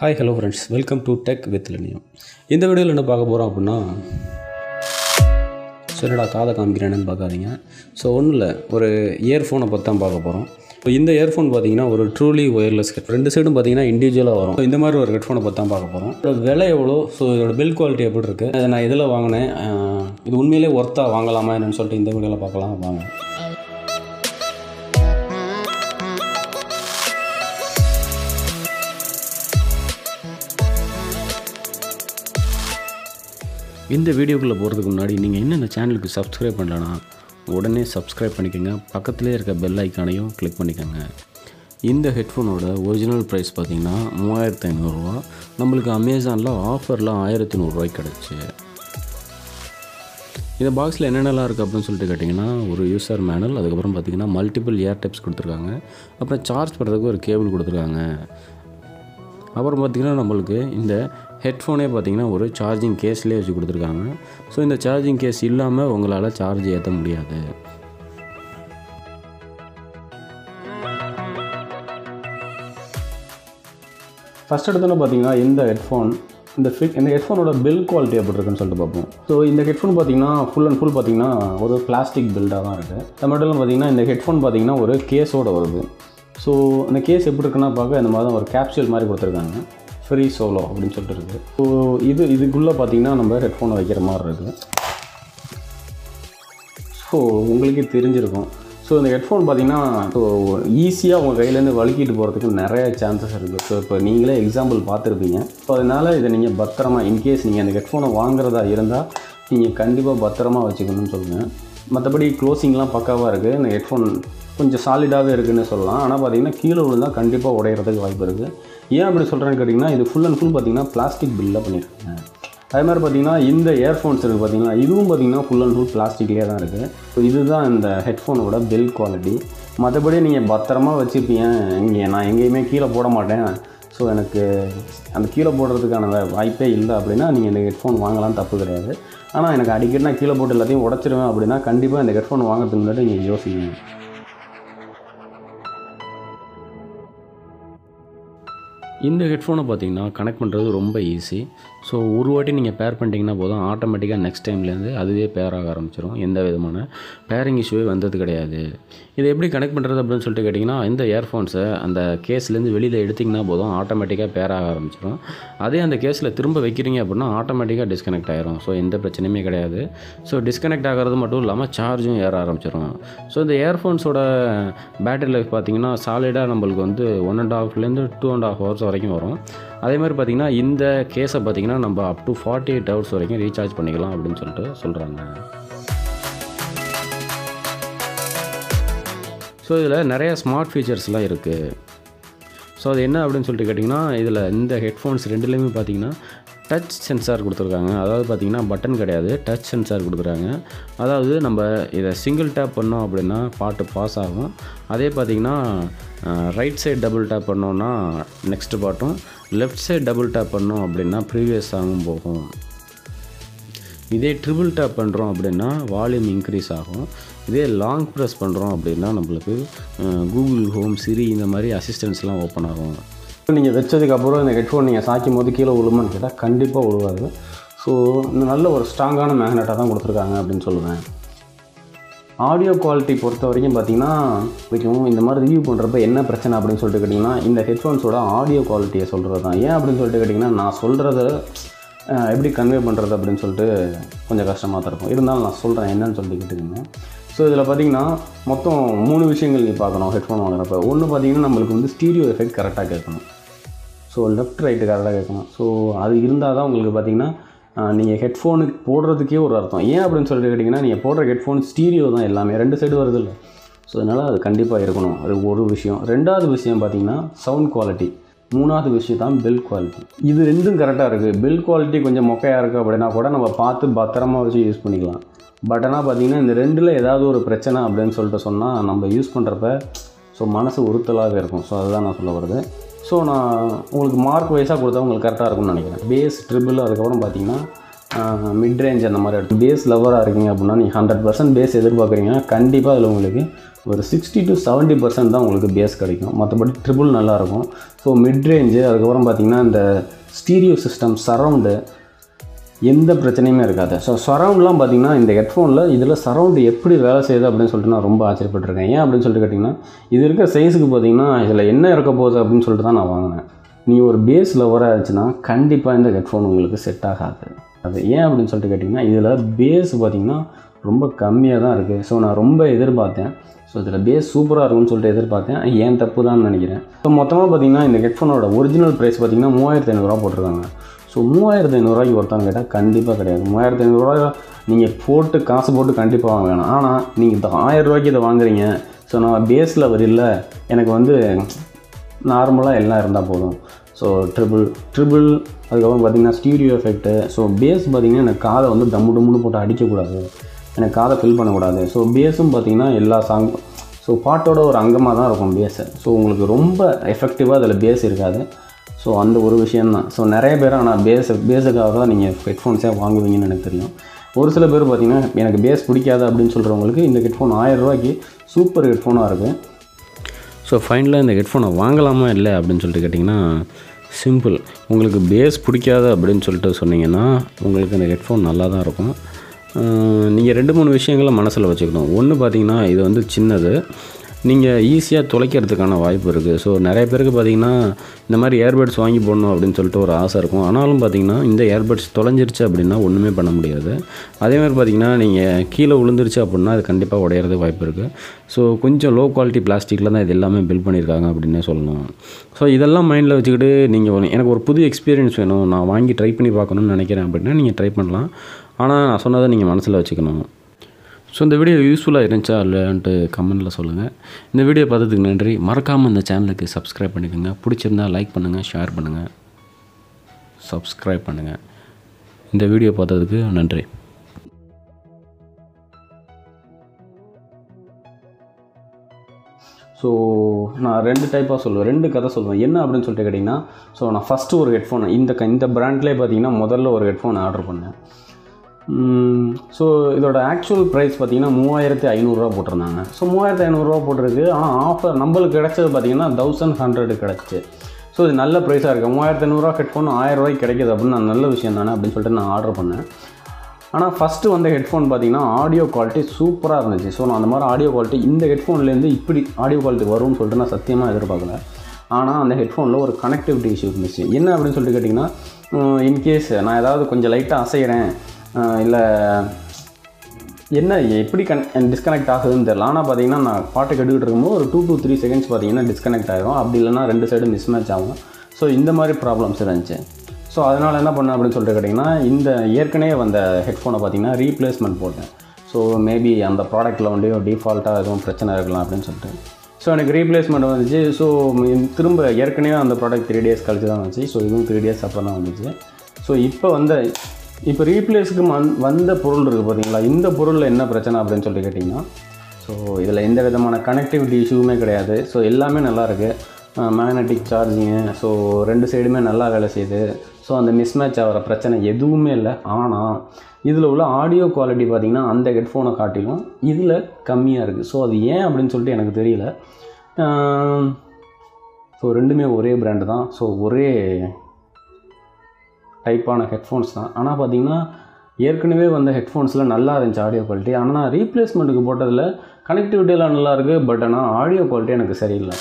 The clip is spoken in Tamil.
Hi hello friends welcome to tech with Linium இந்த வீடியோவில் என்ன பார்க்க போகிறோம் அப்படின்னா சரிடா காதை காமிக்கிறேன்னு பார்க்காதீங்க. ஸோ ஒன்றும் இல்லை ஒரு இயர்ஃபோனை பற்றி தான் பார்க்க போகிறோம் இப்போ இந்த இயர்ஃபோன் பார்த்தீங்கன்னா ஒரு ட்ரூலி ஒயர்லெஸ் ஹெட் ரெண்டு சைடும் பார்த்தீங்கன்னா இண்டிவிஜுவலாக வரும். இந்த மாதிரி ஒரு ஹெட்ஃபோனை பற்றி தான் பார்க்க போகிறோம் இதோட விலை எவ்வளோ? ஸோ இதோட பில் குவாலிட்டி எப்படி இருக்குது அதை நான் இதில் வாங்கினேன்? இது உண்மையிலே ஒர்த்தாக வாங்கலாமா என்னன்னு சொல்லிட்டு இந்த வீடியோவில் பார்க்கலாம். வாங்க. இந்த வீடியோக்குள்ளே போகிறதுக்கு முன்னாடி நீங்கள் இன்னும் இந்த சேனலுக்கு சப்ஸ்கிரைப் பண்ணலனா உடனே சப்ஸ்கிரைப் பண்ணிக்கோங்க. பக்கத்துலேயே இருக்க பெல் ஐக்கானையும் கிளிக் பண்ணிக்கோங்க. இந்த ஹெட்ஃபோனோட ஒரிஜினல் ப்ரைஸ் பார்த்தீங்கன்னா மூவாயிரத்து ஐநூறுரூவா நம்மளுக்கு அமேசானில் ஆஃபரில் ஆயிரத்தி நூறுரூவாய்க்கு கிடச்சி. இந்த பாக்ஸில் என்னென்னலாம் இருக்குது அப்படின்னு சொல்லிட்டு கேட்டிங்கன்னா ஒரு யூசர் மேனல் அதுக்கப்புறம் பார்த்தீங்கன்னா மல்டிபிள் ஏர் டைப்ஸ் கொடுத்துருக்காங்க. அப்புறம் சார்ஜ் பண்ணுறதுக்கு ஒரு கேபிள் கொடுத்துருக்காங்க. அப்புறம் பார்த்திங்கன்னா நம்மளுக்கு இந்த ஹெட்ஃபோனே பார்த்திங்கன்னா ஒரு சார்ஜிங் கேஸ்லேயே வச்சு கொடுத்துருக்காங்க. ஸோ இந்த சார்ஜிங் கேஸ் இல்லாமல் உங்களால் சார்ஜ் ஏற்ற முடியாது. ஃபஸ்ட் எடுத்தோன்னு பார்த்தீங்கன்னா இந்த ஹெட்ஃபோன் இந்த ஃபிட் இந்த ஹெட்ஃபோனோட பில் குவாலிட்டி எப்படி இருக்குன்னு சொல்லிட்டு பார்ப்போம். ஸோ இந்த ஹெட்ஃபோன் பார்த்தீங்கன்னா ஃபுல் அண்ட் ஃபுல் பார்த்தீங்கன்னா ஒரு பிளாஸ்டிக் பில்டாக தான் இருக்குது அது மட்டும் இல்லாமல் பார்த்தீங்கன்னா இந்த ஹெட்ஃபோன் பார்த்தீங்கன்னா ஒரு கேஸோட வருது. ஸோ அந்த கேஸ் எப்படி இருக்குன்னா பார்க்க இந்த மாதிரி தான் ஒரு கேப்சூல் மாதிரி கொடுத்துருக்காங்க. ஃப்ரீ சோலோ அப்படின்னு சொல்லிட்டு இருக்குது ஸோ இது இதுக்குள்ளே பார்த்தீங்கன்னா நம்ம ஹெட்ஃபோனை வைக்கிற மாதிரி இருக்குது ஸோ உங்களுக்கே தெரிஞ்சிருக்கும். ஸோ இந்த ஹெட்ஃபோன் பார்த்தீங்கன்னா ஸோ ஈஸியாக உங்கள் கையிலேருந்து வழுக்கிட்டு போகிறதுக்கு நிறைய சான்சஸ் இருக்குது ஸோ இப்போ நீங்களே எக்ஸாம்பிள் பார்த்துருப்பீங்க. ஸோ அதனால் இதை நீங்கள் பத்திரமா இன்கேஸ் நீங்கள் அந்த ஹெட்ஃபோனை வாங்குறதா இருந்தால் நீங்கள் கண்டிப்பாக பத்திரமா வச்சுக்கணும்னு சொல்லுங்கள் மற்றபடி க்ளோசிங்லாம் பக்காவாக இருக்குது இந்த ஹெட்ஃபோன் கொஞ்சம் சாலிடாகவே இருக்குதுன்னு சொல்லலாம். ஆனால் பார்த்தீங்கன்னா கீழே விழுந்தால் கண்டிப்பாக உடையிறதுக்கு வாய்ப்பு இருக்குது ஏன் அப்படி சொல்கிறேன்னு கேட்டிங்கன்னா இது ஃபுல் அண்ட் ஃபுல் பார்த்தீங்கன்னா பிளாஸ்டிக் பில்லில் பண்ணியிருக்காங்க அதே மாதிரி பார்த்தீங்கன்னா இந்த இயர்ஃபோன்ஸ் இருக்குது பார்த்தீங்கன்னா இதுவும் பார்த்தீங்கன்னா ஃபுல் அண்ட் ஃபுல் பிளாஸ்டிக்லேயே தான் இருக்குது ஸோ இதுதான் இந்த ஹெட்ஃபோனோட பில் குவாலிட்டி மற்றபடி நீங்கள் பத்திரமா வச்சுருப்பீங்க. இங்கே நான் எங்கேயுமே கீழே போட மாட்டேன். ஸோ எனக்கு அந்த கீழே போடுறதுக்கான வாய்ப்பே இல்லை அப்படின்னா நீங்கள் இந்த ஹெட்ஃபோன் வாங்கலாம் தப்பு கிடையாது. ஆனால் எனக்கு அடிக்கடி நான் கீழே போட்டு எல்லாத்தையும் உடச்சிருவேன் அப்படின்னா கண்டிப்பாக இந்த ஹெட்ஃபோன் வாங்குறதுக்கு முன்னாடி நீங்கள் யோசிக்கணும். இந்த ஹெட்ஃபோனை பார்த்திங்கன்னா கனெக்ட் பண்ணுறது ரொம்ப ஈஸி ஸோ ஒரு வாட்டி நீங்கள் பேர் பண்ணிட்டீங்கன்னா போதும். ஆட்டோமேட்டிக்காக நெக்ஸ்ட் டைம்லேருந்து அதுவே பேர் ஆக ஆரம்பிச்சிடும் எந்த விதமான பேரிங் இஷ்யூவே வந்தது கிடையாது. இதை எப்படி கனெக்ட் பண்ணுறது அப்படின்னு சொல்லிட்டு கேட்டிங்கன்னா இந்த இயர்ஃபோன்ஸை அந்த கேஸ்லேருந்து வெளியில் எடுத்திங்கன்னா போதும். ஆட்டோமேட்டிக்காக பேர் ஆக ஆரம்பிச்சிடும் அதே அந்த கேஸில் திரும்ப வைக்கிறீங்க அப்படின்னா ஆட்டோமேட்டிக்காக டிஸ்கனெக்ட் ஆயிரும். ஸோ எந்த பிரச்சனையுமே கிடையாது. ஸோ டிஸ்கனெக்ட் ஆகிறது மட்டும் இல்லாமல் சார்ஜும் ஏற ஆரம்பிச்சிடும் ஸோ இந்த இயர்ஃபோன்ஸோட பேட்டரி லைஃப் பார்த்தீங்கன்னா சாலிடாக நம்மளுக்கு வந்து ஒன் அண்ட் ஹாஃப்லேருந்து டூ அண்ட் ஹாஃப் ஹவர்ஸ் வரைக்கும் வரும். அதே மாதிரி பார்த்தீங்கன்னா இந்த கேஸை பார்த்தீங்கன்னா நம்ம up to forty eight hours வரைக்கும் ரீசார்ஜ் பண்ணிக்கலாம் அப்படின்னு சொல்லிட்டு சொல்கிறாங்க ஸோ இதில் நிறைய ஸ்மார்ட் ஃபீச்சர்ஸ்லாம் இருக்குது ஸோ அது என்ன அப்படின்னு சொல்லிட்டு கேட்டிங்கன்னா இதில் இந்த ஹெட்ஃபோன்ஸ் ரெண்டுலேயுமே பார்த்தீங்கன்னா டச் சென்சார் கொடுத்துருக்காங்க. அதாவது பார்த்தீங்கன்னா பட்டன் கிடையாது. டச் சென்சார் கொடுக்குறாங்க. அதாவது நம்ம இதை சிங்கிள் டேப் பண்ணோம் அப்படின்னா பாட்டு பாஸ் ஆகும். அதே பார்த்தீங்கன்னா ரைட் சைடு டபுள் டேப் பண்ணோன்னா நெக்ஸ்ட் பாட்டும். லெஃப்ட் சைடு டபுள் டேப் பண்ணோம் அப்படின்னா ப்ரீவியஸ் சாங்கும் போகும். இதே ட்ரிபிள் டேப் பண்ணுறோம் அப்படின்னா வால்யூம் இன்க்ரீஸ் ஆகும். இதே லாங் ப்ரெஸ் பண்ணுறோம் அப்படின்னா நம்மளுக்கு கூகுள் ஹோம் சிரி இந்த மாதிரி அசிஸ்டன்ஸ்லாம் ஓப்பன் ஆகும். நீங்கள் வச்சதுக்கப்புறம் இந்த ஹெட்ஃபோன் நீங்கள் சாய்க்கும் போது கீழே விழுமான்னு கேட்டால் கண்டிப்பாக விழுவாது. ஸோ இந்த நல்ல ஒரு ஸ்ட்ராங்கான மேக்னெட்டாக தான் கொடுத்துருக்காங்க அப்படின்னு சொல்லுவேன். ஆடியோ குவாலிட்டி பொறுத்த வரைக்கும் பார்த்தீங்கன்னா வரைக்கும் இந்த மாதிரி ரிவ்யூ பண்ணுறப்ப என்ன பிரச்சனை அப்படின்னு சொல்லிட்டு கேட்டிங்கன்னா இந்த ஹெட்ஃபோன்ஸோட ஆடியோ குவாலிட்டியை சொல்கிறது தான் ஏன் அப்படின்னு சொல்லிட்டு கேட்டிங்கன்னா நான் சொல்கிறத எப்படி கன்வே பண்ணுறது அப்படின்னு சொல்லிட்டு கொஞ்சம் கஷ்டமாக தான் இருக்கும். இருந்தாலும் நான் சொல்கிறேன் என்னன்னு சொல்லிட்டு கேட்டுக்கோங்க. ஸோ இதில் பார்த்தீங்கன்னா மொத்தம் மூணு விஷயங்கள் நீ பார்க்கணும் ஹெட்ஃபோன் வாங்குறப்ப. ஒன்று பார்த்தீங்கன்னா நம்மளுக்கு வந்து ஸ்டீரியோ எஃபெக்ட் கரெக்டாக கேட்கணும். ஸோ லெஃப்ட் ரைட்டு கரெக்டாக கேட்கணும். ஸோ அது இருந்தால் தான் உங்களுக்கு பார்த்தீங்கன்னா நீங்கள் ஹெட்ஃபோனுக்கு போடுறதுக்கே ஒரு அர்த்தம். ஏன் அப்படின்னு சொல்லிட்டு கேட்டிங்கன்னா நீங்கள் போடுற ஹெட்ஃபோன் ஸ்டீரியோ தான் எல்லாமே. ரெண்டு சைடு வருது இல்லை. ஸோ அதனால் அது கண்டிப்பாக இருக்கணும். அது ஒரு விஷயம். ரெண்டாவது விஷயம் பார்த்தீங்கன்னா சவுண்ட் குவாலிட்டி மூணாவது விஷயம் தான் பில் குவாலிட்டி இது ரெண்டும் கரெக்டாக இருக்குது பில் குவாலிட்டி கொஞ்சம் மொக்கையாக இருக்குது அப்படின்னா கூட நம்ம பார்த்து பத்திரமா வச்சு யூஸ் பண்ணிக்கலாம். பட் ஆனால் பார்த்திங்கன்னா இந்த ரெண்டில் ஏதாவது ஒரு பிரச்சனை அப்படின்னு சொல்லிட்டு சொன்னால் நம்ம யூஸ் பண்ணுறப்ப ஸோ மனசு உறுத்தலாகவே இருக்கும். ஸோ அதுதான் நான் சொல்ல வருது ஸோ நான் உங்களுக்கு மார்க் வைஸாக கொடுத்தா உங்களுக்கு கரெக்டாக இருக்கும்னு நினைக்கிறேன். பேஸ் ட்ரிபிள் அதுக்கப்புறம் பார்த்தீங்கன்னா மிட் ரேஞ்ச் அந்த மாதிரி எடுத்து பேஸ் லவராக இருக்கீங்க அப்படின்னா நீங்கள் ஹண்ட்ரட் பர்சன்ட் பேஸ் எதிர்பார்க்குறீங்கன்னா கண்டிப்பாக அதில் உங்களுக்கு ஒரு சிக்ஸ்டி டு செவன்ட்டி பர்சன்ட் தான் உங்களுக்கு பேஸ் கிடைக்கும். மற்றபடி ட்ரிபிள் நல்லாயிருக்கும் ஸோ மிட் ரேஞ்சு அதுக்கப்புறம் பார்த்தீங்கன்னா இந்த ஸ்டீரியோ சிஸ்டம் சரவுண்டு எந்த பிரச்சனையுமே இருக்காது. ஸோ சரவுண்ட்லாம் பார்த்திங்கன்னா இந்த ஹெட்ஃபோனில் இதில் சரவுண்டு எப்படி வேலை செய்யுது அப்படின்னு சொல்லிட்டு நான் ரொம்ப ஆச்சரியப்பட்டிருக்கேன். ஏன் அப்படின்னு சொல்லிட்டு கேட்டிங்கன்னா இது இருக்க சைஸுக்கு பார்த்தீங்கன்னா இதில் என்ன இருக்க போகுது அப்படின்னு சொல்லிட்டு தான் நான் வாங்கினேன். நீ ஒரு பேஸ் லவராக இருந்துச்சுன்னா கண்டிப்பாக இந்த ஹெட்ஃபோன் உங்களுக்கு செட் ஆகாது. அது ஏன் அப்படின்னு சொல்லிட்டு கேட்டிங்கன்னா இதில் பேஸ் பார்த்தீங்கன்னா ரொம்ப கம்மியாக தான் இருக்குது ஸோ நான் ரொம்ப எதிர்பார்த்தேன். ஸோ இதில் பேஸ் சூப்பராக இருக்கும்னு சொல்லிட்டு எதிர்பார்த்தேன். ஏன் தப்பு தான் நினைக்கிறேன். ஸோ மொத்தமாக பார்த்தீங்கன்னா இந்த ஹெட்ஃபோனோட ஒரிஜினல் ப்ரைஸ் பார்த்தீங்கன்னா மூவாயிரத்தி ஐநூறுரூவா போட்டிருக்காங்க. ஸோ மூவாயிரத்து ஐநூறுரூவாய்க்கு ஒருத்தவங்க கேட்டால் கண்டிப்பாக கிடையாது. மூவாயிரத்து ஐநூறுரூவா நீங்கள் போட்டு காசு போட்டு கண்டிப்பாக வாங்க வேணாம். ஆனால் நீங்கள் இந்த ஆயிரம் ரூபாய்க்கு இதை வாங்குறீங்க. ஸோ நான் பேஸில் வரில்ல எனக்கு வந்து நார்மலாக எல்லாம் இருந்தால் போதும். ஸோ ட்ரிபிள் ட்ரிபிள் அதுக்கப்புறம் பார்த்தீங்கன்னா ஸ்டீரியோ எஃபெக்ட்டு ஸோ பேஸ் பார்த்தீங்கன்னா எனக்கு காதை வந்து டம்மு டம்முன்னு போட்டு அடிக்கக்கூடாது. எனக்கு காதை ஃபில் பண்ணக்கூடாது. ஸோ பேஸும் பார்த்தீங்கன்னா எல்லா சாங் ஸோ பாட்டோட ஒரு அங்கமாக தான் இருக்கும் பேஸு ஸோ உங்களுக்கு ரொம்ப எஃபெக்டிவாக அதில் பேஸ் இருக்காது. ஸோ அந்த ஒரு விஷயந்தான் ஸோ நிறைய பேர் ஆனால் பேஸு பேஸுக்காக தான் நீங்கள் ஹெட்ஃபோன்ஸே வாங்குவீங்கன்னு எனக்கு தெரியும். ஒரு சில பேர் பார்த்திங்கன்னா எனக்கு பேஸ் பிடிக்காது அப்படின்னு சொல்கிறவங்களுக்கு இந்த ஹெட்ஃபோன் ஆயிரம் ரூபாய்க்கு சூப்பர் ஹெட்ஃபோனாக இருக்குது ஸோ ஃபைனலாக இந்த ஹெட்ஃபோனை வாங்கலாமா இல்லை அப்படின்னு சொல்லிட்டு கேட்டிங்கன்னா சிம்பிள் உங்களுக்கு பேஸ் பிடிக்காது அப்படின்னு சொல்லிட்டு சொன்னீங்கன்னா உங்களுக்கு இந்த ஹெட்ஃபோன் நல்லா தான் இருக்கும் நீங்கள் ரெண்டு மூணு விஷயங்களை மனசில் வச்சுக்கணும். ஒன்று பார்த்தீங்கன்னா இது வந்து சின்னது. நீங்கள் ஈஸியாக தொலைக்கிறதுக்கான வாய்ப்பு இருக்குது ஸோ நிறைய பேருக்கு பார்த்தீங்கன்னா இந்த மாதிரி ஏர்பட்ஸ் வாங்கி போடணும் அப்படின்னு சொல்லிட்டு ஒரு ஆசை இருக்கும். ஆனாலும் பார்த்தீங்கன்னா இந்த ஏர்பட்ஸ் தொலைஞ்சிருச்சு அப்படின்னா ஒன்றுமே பண்ண முடியாது. அதேமாதிரி பார்த்தீங்கன்னா நீங்கள் கீழே விழுந்துருச்சு அப்படின்னா அது கண்டிப்பாக உடையிறது வாய்ப்பு இருக்குது ஸோ கொஞ்சம் லோ குவாலிட்டி பிளாஸ்டிக்கில் தான் இது எல்லாமே பில்ட் பண்ணியிருக்காங்க அப்படின்னே சொல்லணும் ஸோ இதெல்லாம் மைண்டில் வச்சுக்கிட்டு நீங்கள் எனக்கு ஒரு புது எக்ஸ்பீரியன்ஸ் வேணும். நான் வாங்கி ட்ரை பண்ணி பார்க்கணும்னு நினைக்கிறேன் அப்படின்னா நீங்கள் ட்ரை பண்ணலாம். ஆனால் நான் சொன்னதை நீங்கள் மனசில் வச்சுக்கணும். ஸோ இந்த வீடியோ யூஸ்ஃபுல்லாக இருந்துச்சா இல்லைன்ட்டு கமெண்ட்டில் சொல்லுங்கள் இந்த வீடியோ பார்த்ததுக்கு நன்றி. மறக்காமல் இந்த சேனலுக்கு சப்ஸ்கிரைப் பண்ணிக்கோங்க. பிடிச்சிருந்தா லைக் பண்ணுங்கள் ஷேர் பண்ணுங்கள் சப்ஸ்கிரைப் பண்ணுங்கள் இந்த வீடியோ பார்த்ததுக்கு நன்றி. ஸோ நான் ரெண்டு டைப்பாக சொல்லுவேன். ரெண்டு கதை சொல்லுவேன். என்ன அப்படின்னு சொல்லிட்டு கேட்டிங்கன்னா ஸோ நான் ஃபஸ்ட்டு ஒரு ஹெட்ஃபோன் இந்த க இந்த ப்ராண்ட்லேயே பார்த்தீங்கன்னா முதல்ல ஒரு ஹெட்ஃபோன் ஆர்டர் பண்ணேன். ஸோ இதோட ஆக்சுவல் ப்ரைஸ் பார்த்தீங்கன்னா மூவாயிரத்தி ஐநூறுரூவா போட்டிருந்தாங்க. ஸோ மூவாயிரத்தி ஐநூறுரூவா போட்டிருக்கு. ஆனால் ஆஃபர் நம்மளுக்கு கிடச்சது பார்த்தீங்கன்னா தௌசண்ட் ஹண்ட்ரட் கிடச்சிச்சு. ஸோ இது நல்ல ப்ரைஸாக இருக்குது மூவாயிரத்தி ஐநூறுரூவா ஹெட்ஃபோன் ஆயிரரூவாய்க்கு கிடைக்கிது அப்படின்னு நான் நல்ல விஷயம் தானே அப்படின்னு சொல்லிட்டு நான் ஆர்டர் பண்ணேன். ஆனால் ஃபஸ்ட்டு வந்த ஹெட்ஃபோன் பார்த்தீங்கன்னா ஆடியோ குவாலிட்டி சூப்பராக இருந்துச்சு. ஸோ நான் அந்த மாதிரி ஆடியோ குவாலிட்டி இந்த ஹெட்ஃபோன்லேருந்து இப்படி ஆடியோ குவாலிட்டி வரும்னு சொல்லிட்டு நான் சத்தியமாக எதிர்பார்க்கல. ஆனால் அந்த ஹெட்ஃபோனில் ஒரு கனெக்டிவிட்டி இஷ்யூ இருந்துச்சு. என்ன அப்படின்னு சொல்லிட்டு கேட்டிங்கன்னா இன்கேஸ் நான் ஏதாவது கொஞ்சம் லைட்டாக அசைகிறேன் இல்லை என்ன எப்படி கன் டிஸ்கனெக்ட் ஆகுதுன்னு தெரியல. ஆனால் பார்த்தீங்கன்னா நான் பாட்டு கேட்டுக்கிட்டு இருக்கும்போது ஒரு டூ டூ த்ரீ செகண்ட்ஸ் பார்த்தீங்கன்னா டிஸ்கனெக்ட் ஆகிடும் அப்படி இல்லைனா ரெண்டு சைடு மிஸ் மேட்ச் ஆகும். ஸோ இந்த மாதிரி ப்ராப்ளம்ஸ் இருந்துச்சு. ஸோ அதனால் என்ன பண்ணேன் அப்படின்னு சொல்லிட்டு கேட்டிங்கன்னா இந்த ஏற்கனவே வந்த ஹெட்ஃபோனை பார்த்தீங்கன்னா ரீப்ளேஸ்மெண்ட் போட்டேன். ஸோ மேபி அந்த ப்ராடக்ட்டில் வந்து டிஃபால்ட்டாக எதுவும் பிரச்சனை இருக்கலாம் அப்படின்னு சொல்லிட்டு. ஸோ எனக்கு ரீப்ளேஸ்மெண்ட் வந்துச்சு. ஸோ திரும்ப ஏற்கனவே அந்த ப்ராடக்ட் த்ரீ டேஸ் கழிச்சு தான் வந்துச்சு. ஸோ இதுவும் த்ரீ டேஸ் அப்புறம் தான் வந்துச்சு. ஸோ இப்போ வந்த இப்போ ரீப்ளேஸுக்கு மண் வந்த பொருள் இருக்குது பார்த்தீங்களா? இந்த பொருளில் என்ன பிரச்சனை அப்படின்னு சொல்லிட்டு கேட்டிங்கன்னா ஸோ இதில் எந்த விதமான கனெக்டிவிட்டி இஷ்யூவுமே கிடையாது. ஸோ எல்லாமே நல்லாயிருக்கு மேக்னெட்டிக் சார்ஜிங்கு ஸோ ரெண்டு சைடுமே நல்லா வேலை செய்யுது. ஸோ அந்த மிஸ்மேட்ச் ஆகிற பிரச்சனை எதுவுமே இல்லை. ஆனால் இதில் உள்ள ஆடியோ குவாலிட்டி பார்த்திங்கன்னா அந்த ஹெட்ஃபோனை காட்டிலும் இதில் கம்மியாக இருக்குது ஸோ அது ஏன் அப்படின்னு சொல்லிட்டு எனக்கு தெரியல. ஸோ ரெண்டுமே ஒரே பிராண்டு தான். ஸோ ஒரே டைப்பான ஹெட்ஃபோன்ஸ் தான். ஆனால் பார்த்தீங்கன்னா ஏற்கனவே வந்த ஹெட்ஃபோன்ஸில் நல்லா இருந்துச்சு ஆடியோ குவாலிட்டி ஆனால் நான் ரீப்ளேஸ்மெண்ட்டுக்கு போட்டதில் கனெக்டிவிட்டியெல்லாம் நல்லா இருக்குது பட் ஆனால் ஆடியோ குவாலிட்டி எனக்கு சரியில்லை.